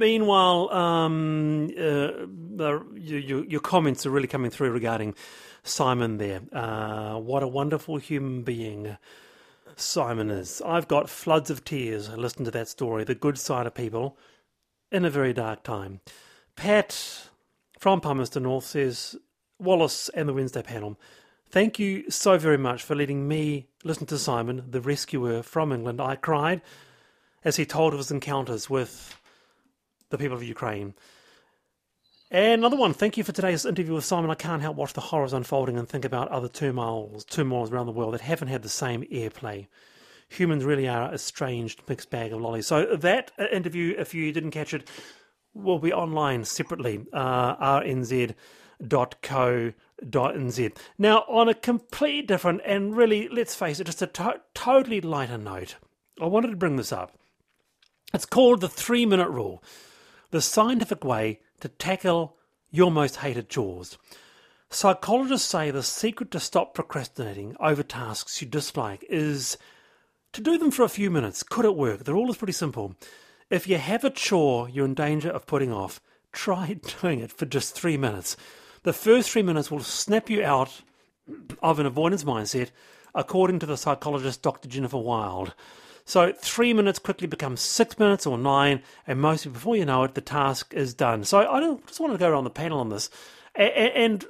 Meanwhile, um, uh, the, you, your comments are really coming through regarding Simon there. Uh, what a wonderful human being Simon is. I've got floods of tears. I listened to that story, the good side of people, in a very dark time. Pat from Palmerston North says, Wallace and the Wednesday panel, thank you so very much for letting me listen to Simon, the rescuer from England. I cried as he told of his encounters with the people of Ukraine. And another one, thank you for today's interview with Simon. I can't help watch the horrors unfolding and think about other turmoils, turmoils around the world that haven't had the same airplay. Humans really are a strange mixed bag of lollies. So that uh, interview, if you didn't catch it, will be online separately, uh, rnz.co.nz. Now, on a completely different and really, let's face it, just a to- totally lighter note, I wanted to bring this up. It's called the three minute rule the scientific way to tackle your most hated chores. Psychologists say the secret to stop procrastinating over tasks you dislike is to do them for a few minutes. Could it work? The rule is pretty simple. If you have a chore you're in danger of putting off, try doing it for just three minutes. The first three minutes will snap you out of an avoidance mindset, according to the psychologist Dr. Jennifer Wild. So three minutes quickly becomes six minutes or nine, and mostly before you know it, the task is done. So I just wanted to go around the panel on this, and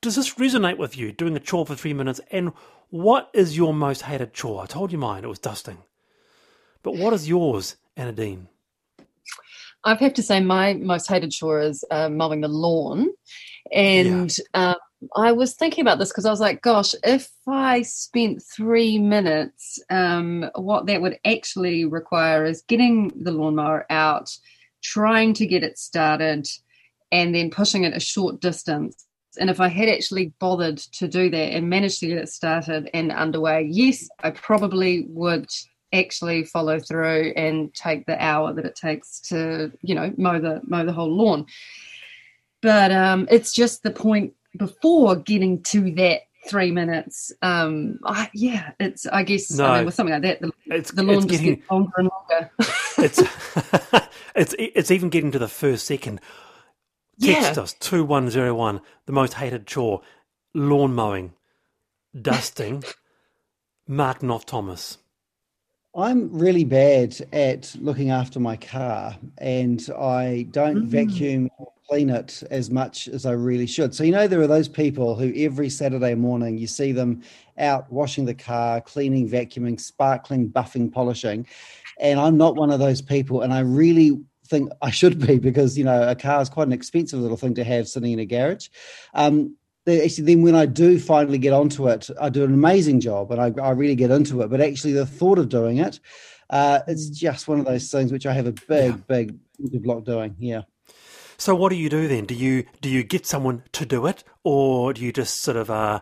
does this resonate with you? Doing a chore for three minutes, and what is your most hated chore? I told you mine; it was dusting. But what is yours, Anna Anadine? I have to say, my most hated chore is uh, mowing the lawn, and yeah. um, I was thinking about this because I was like, gosh, if I spent three minutes, um, what that would actually require is getting the lawnmower out, trying to get it started, and then pushing it a short distance. And if I had actually bothered to do that and managed to get it started and underway, yes, I probably would actually follow through and take the hour that it takes to, you know, mow the mow the whole lawn. But um, it's just the point before getting to that three minutes. Um, I, yeah, it's. I guess no, I mean, with something like that, the, it's, the lawn just getting, gets longer and longer. it's it's it's even getting to the first second. Text yeah. us two one zero one. The most hated chore: lawn mowing, dusting. Mark Knoff Thomas. I'm really bad at looking after my car, and I don't mm. vacuum clean it as much as I really should. So, you know, there are those people who every Saturday morning you see them out washing the car, cleaning, vacuuming, sparkling, buffing, polishing. And I'm not one of those people. And I really think I should be because, you know, a car is quite an expensive little thing to have sitting in a garage. Um, actually then when I do finally get onto it, I do an amazing job and I, I really get into it. But actually, the thought of doing it, uh, it's just one of those things which I have a big, yeah. big block doing. Yeah. So what do you do then? Do you do you get someone to do it, or do you just sort of uh,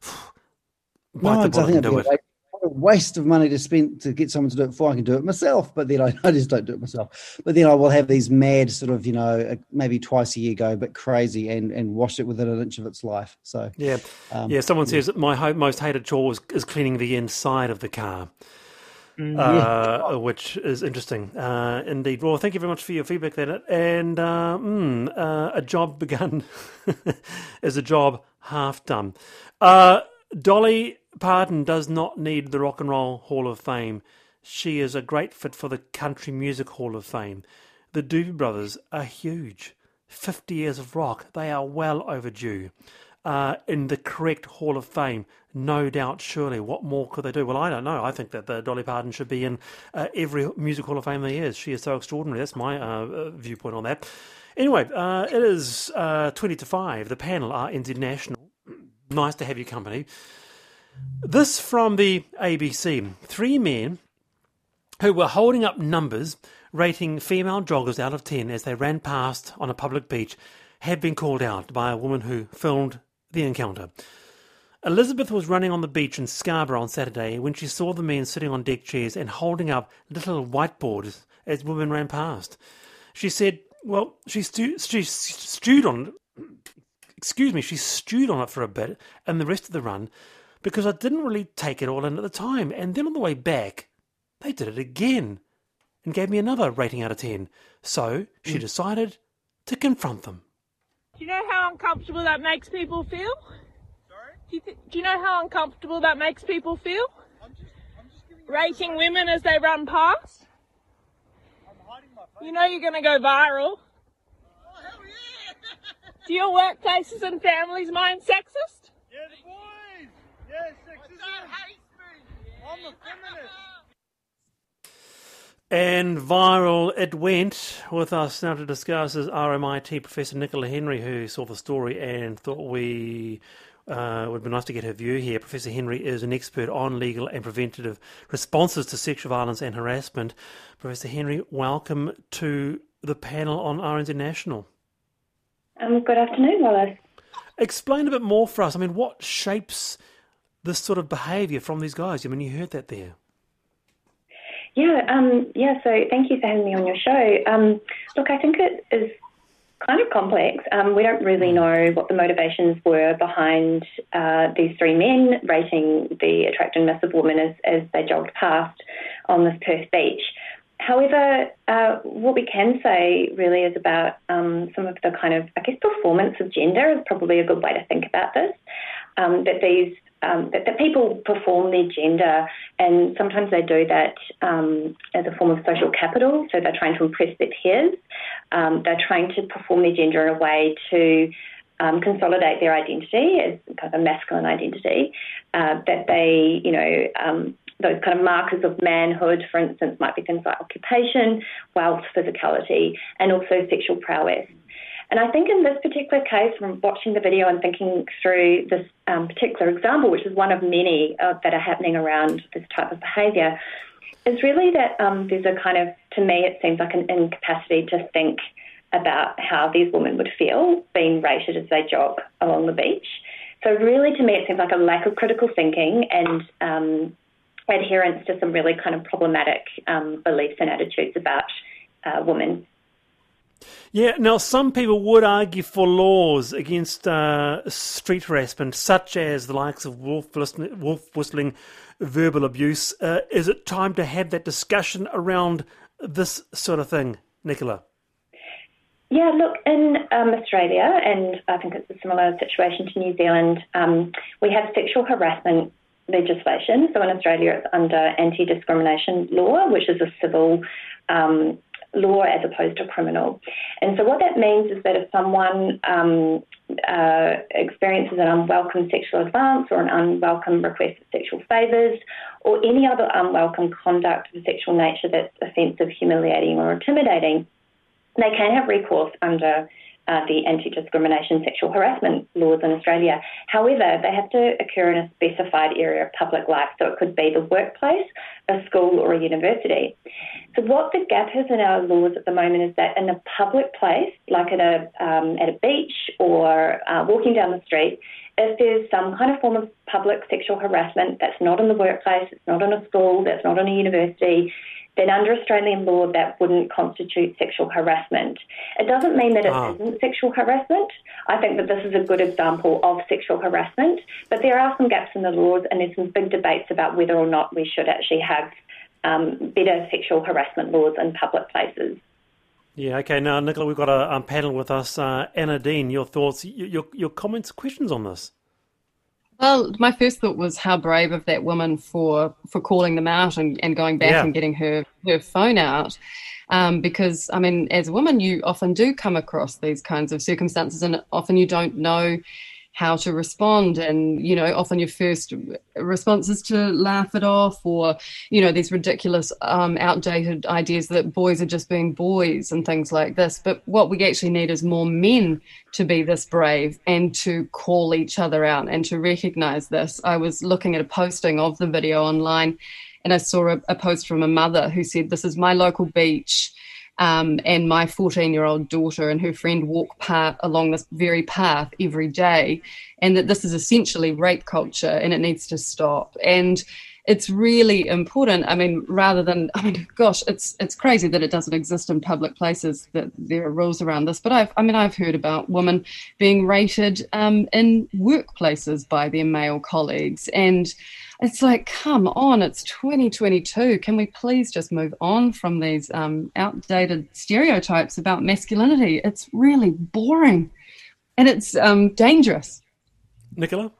bite no, the bullet and do it? A waste of money to spend to get someone to do it before I can do it myself. But then I, I just don't do it myself. But then I will have these mad sort of you know maybe twice a year go but crazy and and wash it within an inch of its life. So yeah, um, yeah. Someone yeah. says my most hated chore is, is cleaning the inside of the car. Mm, uh, which is interesting uh, indeed. Well, thank you very much for your feedback there. And uh, mm, uh, a job begun is a job half done. Uh, Dolly Parton does not need the Rock and Roll Hall of Fame. She is a great fit for the Country Music Hall of Fame. The Doobie Brothers are huge. 50 years of rock, they are well overdue uh, in the correct Hall of Fame. No doubt, surely. What more could they do? Well, I don't know. I think that the Dolly Parton should be in uh, every music Hall of Fame there is. She is so extraordinary. That's my uh, uh viewpoint on that. Anyway, uh, it is uh, 20 to 5. The panel are international. Nice to have your company. This from the ABC. Three men who were holding up numbers rating female joggers out of 10 as they ran past on a public beach have been called out by a woman who filmed the encounter. Elizabeth was running on the beach in Scarborough on Saturday when she saw the men sitting on deck chairs and holding up little whiteboards as women ran past. She said, Well, she, stu- she stewed on it. Excuse me, she stewed on it for a bit and the rest of the run because I didn't really take it all in at the time. And then on the way back, they did it again. and gave me another rating out of 10. So she mm. decided to confront them. Do you know how uncomfortable that makes people feel? Sorry? Do you, th- do you know how uncomfortable that makes people feel? I'm just, I'm just Rating women as they run past? You know you're going to go viral. Oh, hell yeah! do your workplaces and families mind sexist? Yeah, the boys! Yeah, sexism! I'm a feminist! And viral it went. With us now to discuss is RMIT Professor Nicola Henry, who saw the story and thought we uh, would be nice to get her view here. Professor Henry is an expert on legal and preventative responses to sexual violence and harassment. Professor Henry, welcome to the panel on RNZ National. Um, good afternoon, Wallace. Explain a bit more for us. I mean, what shapes this sort of behaviour from these guys? I mean, you heard that there. Yeah, um, yeah. So thank you for having me on your show. Um, look, I think it is kind of complex. Um, we don't really mm. know what the motivations were behind uh, these three men rating the attractiveness of women as, as they jogged past on this Perth beach. However, uh, what we can say really is about um, some of the kind of, I guess, performance of gender is probably a good way to think about this. Um, that these um, that, people perform their gender, and sometimes they do that um, as a form of social capital. So they're trying to impress their peers. Um, they're trying to perform their gender in a way to um, consolidate their identity as kind of a masculine identity. Uh, that they, you know, um, those kind of markers of manhood, for instance, might be things like occupation, wealth, physicality, and also sexual prowess. And I think in this particular case, from watching the video and thinking through this um, particular example, which is one of many uh, that are happening around this type of behaviour, is really that um, there's a kind of, to me, it seems like an incapacity to think about how these women would feel being rated as they jog along the beach. So, really, to me, it seems like a lack of critical thinking and um, adherence to some really kind of problematic um, beliefs and attitudes about uh, women yeah, now some people would argue for laws against uh, street harassment, such as the likes of wolf whistling, wolf whistling verbal abuse. Uh, is it time to have that discussion around this sort of thing, Nicola? Yeah, look, in um, Australia, and I think it's a similar situation to New Zealand, um, we have sexual harassment legislation. So in Australia, it's under anti discrimination law, which is a civil um, law as opposed to criminal. And so what that means is that if someone um, uh, experiences an unwelcome sexual advance or an unwelcome request for sexual favours or any other unwelcome conduct of a sexual nature that's offensive, humiliating or intimidating, they can have recourse under uh, the anti-discrimination sexual harassment laws in Australia. However, they have to occur in a specified area of public life, so it could be the workplace, a school, or a university. So, what the gap is in our laws at the moment is that in a public place, like at a um, at a beach or uh, walking down the street, if there's some kind of form of public sexual harassment that's not in the workplace, it's not in a school, that's not in a university, then under Australian law that wouldn't constitute sexual harassment. It doesn't mean that it oh. not sexual harassment. I think that this is a good example of sexual harassment, but there are some gaps in the laws and there's some big debates about whether or not we should actually have um, better sexual harassment laws in public places. Yeah, okay. Now, Nicola, we've got a, panel with us. Uh, Anna Dean, your thoughts, your, your comments, questions on this? Well, my first thought was how brave of that woman for for calling them out and, and going back yeah. and getting her her phone out. Um, because I mean, as a woman, you often do come across these kinds of circumstances, and often you don't know how to respond and you know often your first response is to laugh it off or you know these ridiculous um, outdated ideas that boys are just being boys and things like this. But what we actually need is more men to be this brave and to call each other out and to recognize this. I was looking at a posting of the video online and i saw a, a post from a mother who said this is my local beach um, and my 14 year old daughter and her friend walk part along this very path every day, and that this is essentially rape culture and it needs to stop. And it's really important. I mean, rather than I mean, gosh, it's it's crazy that it doesn't exist in public places that there are rules around this. But I've I mean, I've heard about women being rated um, in workplaces by their male colleagues, and it's like, come on, it's 2022. Can we please just move on from these um, outdated stereotypes about masculinity? It's really boring, and it's um, dangerous. Nicola.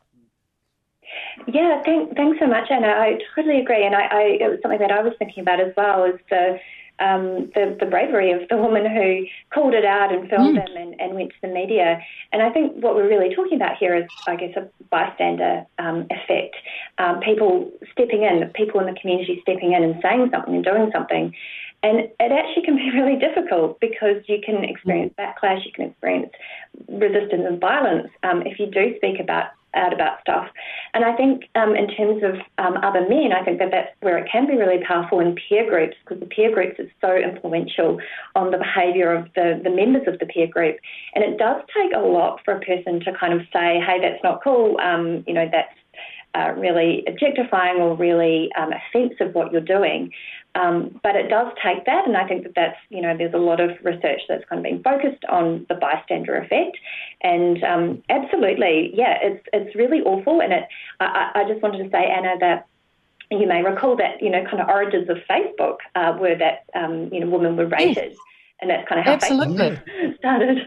Yeah, thank, thanks so much, Anna. I totally agree, and I, I, it was something that I was thinking about as well. Is the um, the, the bravery of the woman who called it out and filmed mm. them and, and, went to the media. And I think what we're really talking about here is, I guess, a bystander um, effect. Um, people stepping in, people in the community stepping in and saying something and doing something. And it actually can be really difficult because you can experience backlash, you can experience resistance and violence um, if you do speak about out about stuff. And I think um, in terms of um, other men, I think that that's where it can be really powerful in peer groups because the peer groups is so influential on the behaviour of the, the members of the peer group. And it does take a lot for a person to kind of say, hey, that's not cool, um, you know, that's uh, really objectifying or really um, offensive what you're doing. Um, but it does take that, and I think that that's you know there's a lot of research that's kind of been focused on the bystander effect, and um, absolutely, yeah, it's it's really awful. And it, I, I just wanted to say, Anna, that you may recall that you know kind of origins of Facebook uh, were that um, you know women were rated. Yes. And that's kind of how Absolutely. Facebook started.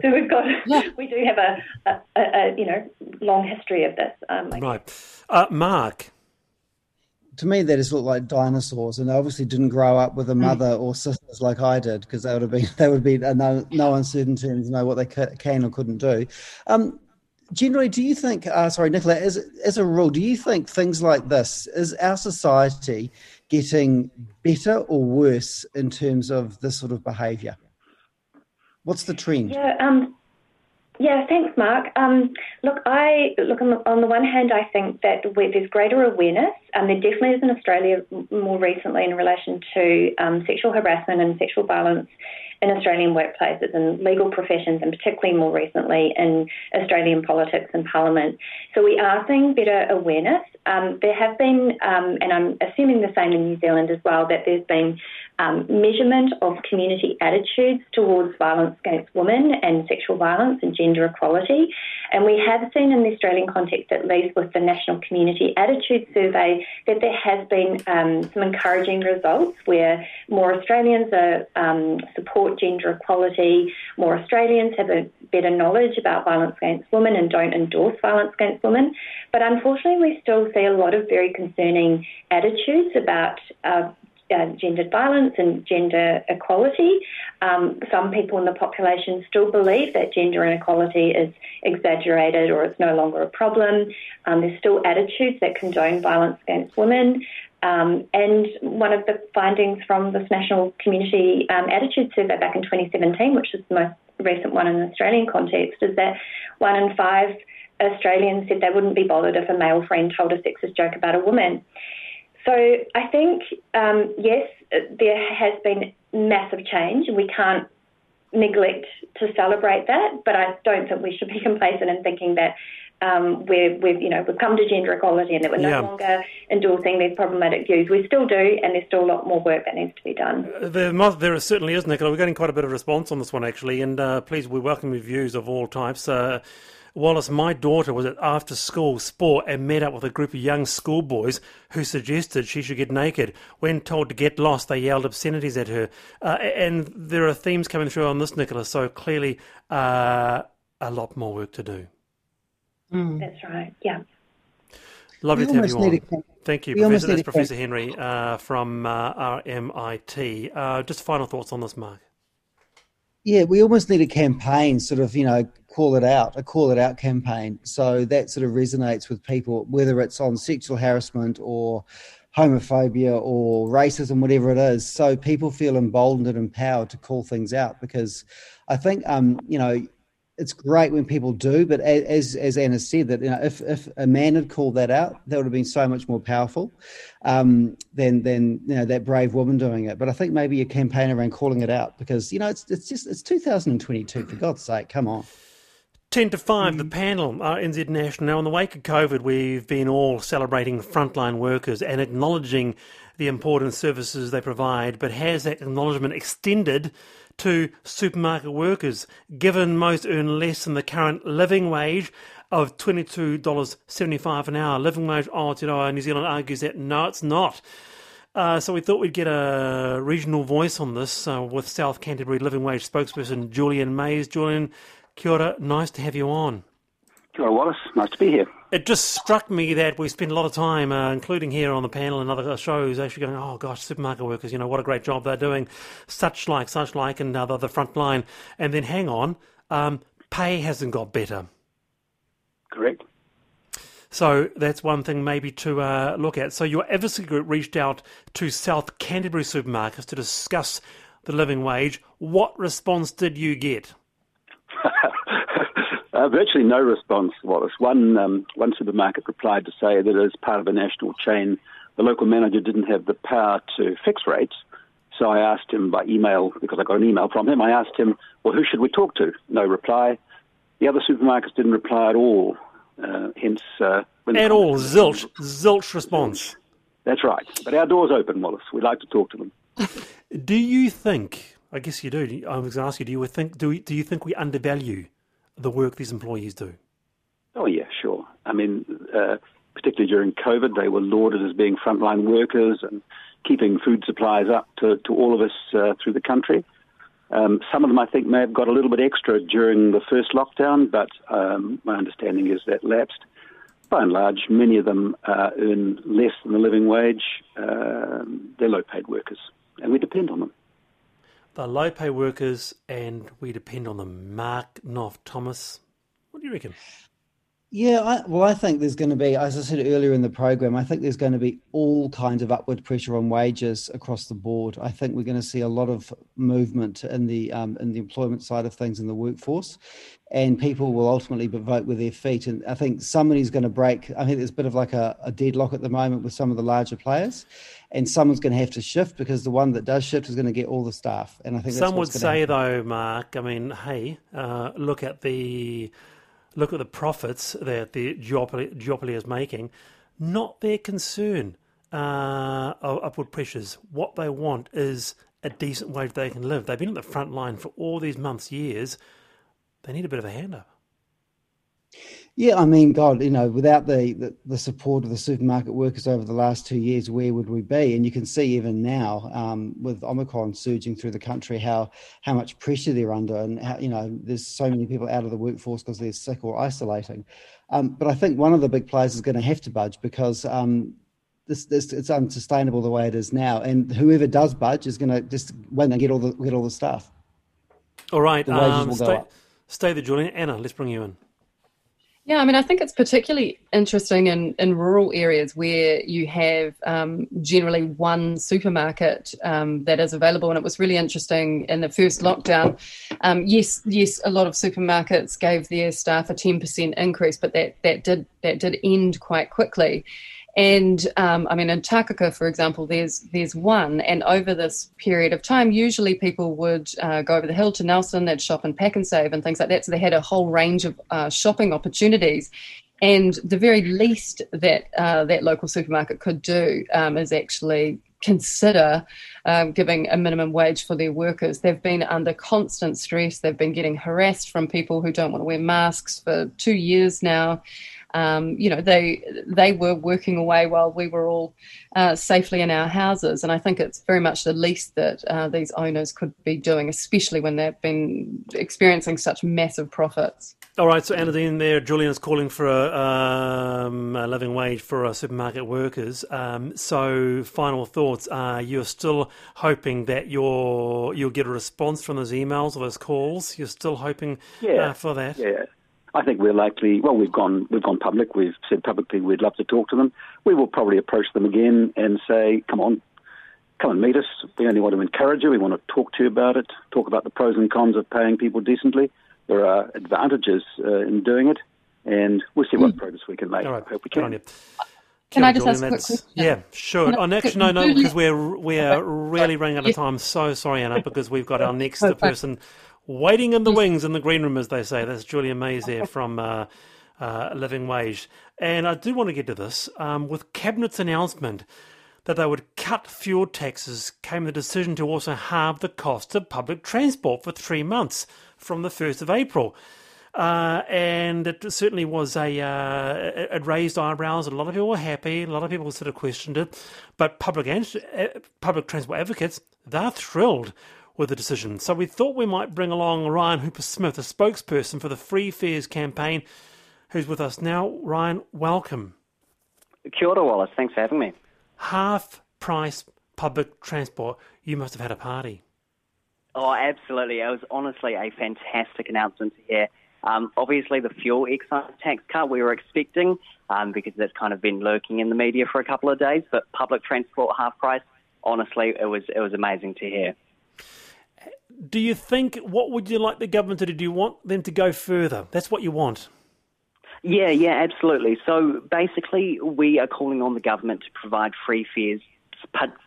So we've got, yeah. we do have a, a, a, you know, long history of this. Um, right, uh, Mark to me, they just look like dinosaurs, and they obviously didn't grow up with a hmm. mother mm. or sisters like I did, because they would have been they would be no no uncertainty and know what they can or couldn't do. Um, generally, do you think? Uh, sorry, Nicola, as as a rule, do you think things like this is our society getting better or worse in terms of this sort of behaviour? What's the trend? Yeah, um, yeah, thanks, Mark. Um, look, I look on the, on the, one hand, I think that there's greater awareness, and there definitely is in Australia more recently in relation to um, sexual harassment and sexual violence in Australian workplaces and legal professions, and particularly more recently in Australian politics and parliament. So we are seeing better awareness. Um, there have been, um, and I'm assuming the same in New Zealand as well, that there's been um, measurement of community attitudes towards violence against women and sexual violence and gender equality. And we have seen in the Australian context, at least with the National Community Attitude Survey, that there has been um, some encouraging results where more Australians are, um, support gender equality, more Australians have a better knowledge about violence against women and don't endorse violence against women. But unfortunately, we still see a lot of very concerning attitudes about uh, uh, gendered violence and gender equality. Um, some people in the population still believe that gender inequality is exaggerated or it's no longer a problem. Um, there's still attitudes that condone violence against women. Um, and one of the findings from this National Community um, Attitude Survey back in 2017, which is the most recent one in the Australian context, is that one in five Australians said they wouldn't be bothered if a male friend told a sexist joke about a woman. So I think, um, yes, there has been massive change, and we can't neglect to celebrate that. But I don't think we should be complacent in thinking that um, we're, we've, you know, we've come to gender equality and that we're no yeah. longer endorsing these problematic views. We still do, and there's still a lot more work that needs to be done. Uh, there, must, there certainly is, Nicola. We're getting quite a bit of response on this one, actually, and uh, please, we welcome reviews of all types. Uh, Wallace, my daughter was at after school sport and met up with a group of young schoolboys who suggested she should get naked. When told to get lost, they yelled obscenities at her. Uh, and there are themes coming through on this, Nicola, so clearly uh, a lot more work to do. Mm. That's right, yeah. Lovely we to have you on. Thank you, Professor. That's Professor Henry uh, from uh, RMIT. Uh, just final thoughts on this, Mark. Yeah, we almost need a campaign, sort of, you know, call it out, a call it out campaign. So that sort of resonates with people, whether it's on sexual harassment or homophobia or racism, whatever it is. So people feel emboldened and empowered to call things out because I think, um, you know, it's great when people do, but as as Anna said, that you know, if if a man had called that out, that would have been so much more powerful um, than than you know that brave woman doing it. But I think maybe a campaign around calling it out because you know it's it's just it's 2022 for God's sake, come on. 10 to 5, the panel, uh, NZ National. Now, in the wake of COVID, we've been all celebrating frontline workers and acknowledging the important services they provide, but has that acknowledgement extended to supermarket workers, given most earn less than the current living wage of $22.75 an hour? Living wage, Aotearoa New Zealand argues that no, it's not. Uh, so we thought we'd get a regional voice on this uh, with South Canterbury Living Wage spokesperson Julian Mays. Julian, Kia ora, nice to have you on. Ora, Wallace. Nice to be here. It just struck me that we spend a lot of time, uh, including here on the panel and other shows, actually going, oh gosh, supermarket workers, you know, what a great job they're doing, such like, such like, and uh, the front line. And then hang on, um, pay hasn't got better. Correct. So that's one thing maybe to uh, look at. So your advocacy group reached out to South Canterbury supermarkets to discuss the living wage. What response did you get? Uh, virtually no response, Wallace. One, um, one supermarket replied to say that as part of a national chain, the local manager didn't have the power to fix rates. So I asked him by email, because I got an email from him, I asked him, well, who should we talk to? No reply. The other supermarkets didn't reply at all. Uh, hence, uh, at all, zilch, zilch response. That's right. But our door's open, Wallace. We'd like to talk to them. do you think I guess you do. I was going to ask you: Do you think do we, do you think we undervalue the work these employees do? Oh yeah, sure. I mean, uh, particularly during COVID, they were lauded as being frontline workers and keeping food supplies up to, to all of us uh, through the country. Um, some of them, I think, may have got a little bit extra during the first lockdown, but um, my understanding is that lapsed. By and large, many of them uh, earn less than the living wage. Um, they're low-paid workers, and we depend on them the low pay workers and we depend on the Mark Knoff Thomas, what do you reckon? Yeah, I, well, I think there's going to be, as I said earlier in the program, I think there's going to be all kinds of upward pressure on wages across the board. I think we're going to see a lot of movement in the um, in the employment side of things in the workforce, and people will ultimately vote with their feet. And I think somebody's going to break. I think there's a bit of like a, a deadlock at the moment with some of the larger players, and someone's going to have to shift because the one that does shift is going to get all the staff. And I think some would say though, Mark. I mean, hey, uh, look at the look at the profits that the duopoly, duopoly is making, not their concern uh, upward pressures. What they want is a decent wage they can live. They've been at the front line for all these months, years. They need a bit of a hand up. Yeah, I mean, God, you know, without the, the, the, support of the supermarket workers over the last two years, where would we be? And you can see even now um, with Omicron surging through the country how how much pressure they're under, and how you know there's so many people out of the workforce because they're sick or isolating. Um, but I think one of the big players is going to have to budge because um, this, this it's unsustainable the way it is now, and whoever does budge is going to just when they get all the get all the stuff. All right, um, stay, stay there, Julian. Anna, let's bring you in. Yeah, I mean, I think it's particularly interesting in, in rural areas where you have um, generally one supermarket um, that is available. And it was really interesting in the first lockdown. Um, yes, yes, a lot of supermarkets gave their staff a ten percent increase, but that that did that did end quite quickly. And um, I mean, in Takaka, for example, there's there's one, and over this period of time, usually people would uh, go over the hill to Nelson, they'd shop in Pak'nSave and things like that. So they had a whole range of uh, shopping opportunities. And the very least that uh, that local supermarket could do um, is actually consider um, giving a minimum wage for their workers. They've been under constant stress. They've been getting harassed from people who don't want to wear masks for two years now um, you know, they they were working away while we were all uh, safely in our houses. And I think it's very much the least that uh, these owners could be doing, especially when they've been experiencing such massive profits. All right, so Anna Dean there, Julian's calling for a, um, a living wage for supermarket workers. Um, so, final thoughts: uh, You're still hoping that you're you'll get a response from those emails or those calls. You're still hoping yeah, uh, for that. Yeah, I think we're likely. Well, we've gone we've gone public. We've said publicly we'd love to talk to them. We will probably approach them again and say, "Come on, come and meet us. We only want to encourage you. We want to talk to you about it. Talk about the pros and cons of paying people decently. There are advantages uh, in doing it, and we'll see what mm. progress we can make. All right. I hope we can. Can I just ask a quick question? Yeah, sure. No, oh, actually, no, no, because we're we're really running out of time. So sorry, Anna, because we've got our next person waiting in the wings in the green room, as they say. That's Julia Mays there from uh, uh, Living Wage. And I do want to get to this. Um, with Cabinet's announcement that they would cut fuel taxes, came the decision to also halve the cost of public transport for three months from the 1st of April. Uh, and it certainly was a uh, it raised eyebrows. A lot of people were happy. A lot of people sort of questioned it, but public uh, public transport advocates they're thrilled with the decision. So we thought we might bring along Ryan Hooper Smith, a spokesperson for the Free Fares campaign, who's with us now. Ryan, welcome. Kia ora, Wallace. Thanks for having me. Half price public transport. You must have had a party. Oh, absolutely. It was honestly a fantastic announcement to hear. Um, obviously, the fuel excise tax cut we were expecting um, because that's kind of been lurking in the media for a couple of days. But public transport half price, honestly, it was it was amazing to hear. Do you think what would you like the government to do? Do you want them to go further? That's what you want. Yeah, yeah, absolutely. So basically, we are calling on the government to provide free fares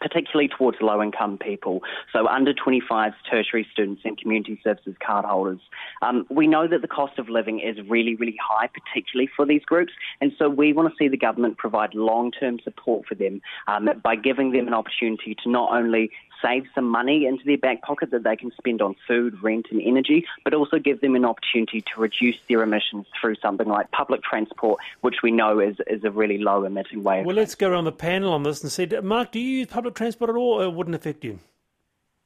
particularly towards low income people, so under 25 tertiary students and community services card holders. Um, we know that the cost of living is really, really high, particularly for these groups, and so we want to see the government provide long term support for them um, by giving them an opportunity to not only save some money into their back pocket that they can spend on food, rent, and energy, but also give them an opportunity to reduce their emissions through something like public transport, which we know is, is a really low emitting way. Well, let's go around the panel on this and see. Mark, do you use public transport at all, or it wouldn't affect you?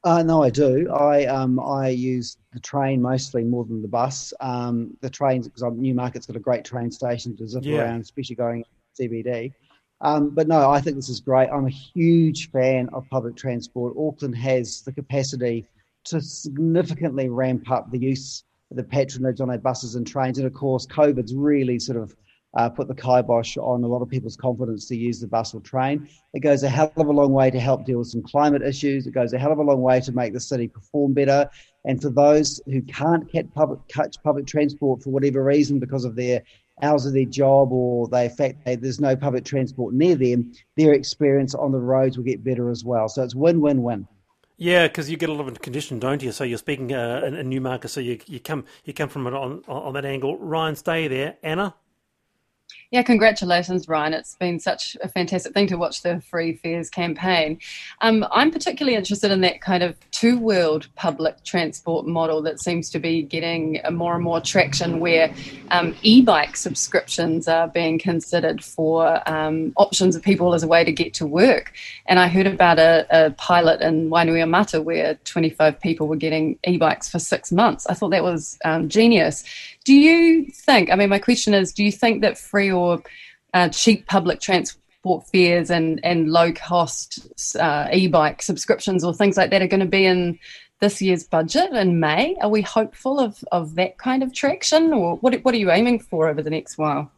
Uh, no, I do. I um, I use the train mostly more than the bus. Um, the trains because Newmarket's got a great train station to zip yeah. around, especially going CBD. Um, but no, I think this is great. I'm a huge fan of public transport. Auckland has the capacity to significantly ramp up the use of the patronage on our buses and trains. And of course, COVID's really sort of uh, put the kibosh on a lot of people's confidence to use the bus or train. It goes a hell of a long way to help deal with some climate issues. It goes a hell of a long way to make the city perform better. And for those who can't catch public, catch public transport for whatever reason because of their hours of their job or the fact that there's no public transport near them, their experience on the roads will get better as well. So it's win win win. Yeah, because you get a lot of condition, don't you? So you're speaking uh, a, a Newmarket, so you you come you come from it on on that angle. Ryan, stay there. Anna. Yeah, congratulations, Ryan. It's been such a fantastic thing to watch the Free Fares campaign. Um, I'm particularly interested in that kind of two world public transport model that seems to be getting more and more traction where um, e bike subscriptions are being considered for um, options of people as a way to get to work. And I heard about a, a pilot in Wainuiomata where 25 people were getting e bikes for six months. I thought that was um, genius. Do you think, I mean, my question is, do you think that free or uh, cheap public transport fares and, and low cost uh, e bike subscriptions or things like that are going to be in this year's budget in May? Are we hopeful of, of that kind of traction or what, what are you aiming for over the next while?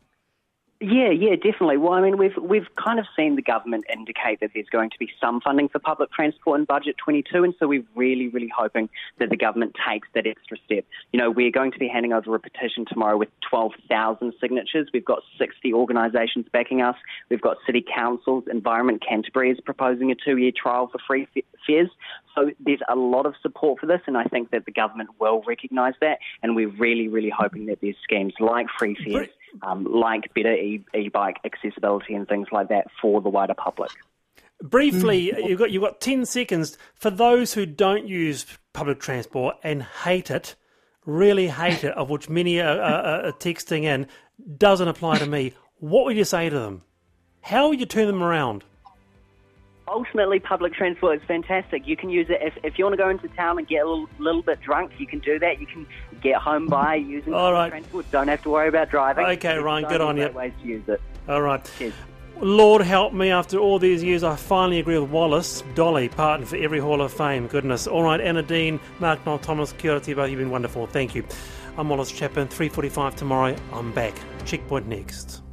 Yeah, yeah, definitely. Well, I mean, we've we've kind of seen the government indicate that there's going to be some funding for public transport in budget 22, and so we're really, really hoping that the government takes that extra step. You know, we're going to be handing over a petition tomorrow with 12,000 signatures. We've got 60 organisations backing us. We've got city councils. Environment Canterbury is proposing a two-year trial for free fares. So there's a lot of support for this, and I think that the government will recognise that, and we're really, really hoping that there's schemes like free fares um, like better e- e-bike accessibility and things like that for the wider public. Briefly, you've got you've got ten seconds for those who don't use public transport and hate it, really hate it, of which many are, are, are texting in. Doesn't apply to me. What would you say to them? How would you turn them around? Ultimately, public transport is fantastic. You can use it if, if you want to go into town and get a little, little bit drunk. You can do that. You can get home by mm-hmm. using All right. transport. Don't have to worry about driving. Okay, Ryan, good on you. Ways to use it. All right. Cheers. Lord help me, after all these years, I finally agree with Wallace. Dolly, Parton for every Hall of Fame. Goodness. All right, Anna Dean, Mark Knoff Thomas, kia ora. You've been wonderful. Thank you. I'm Wallace Chapman, 3.45 tomorrow. I'm back. Checkpoint next.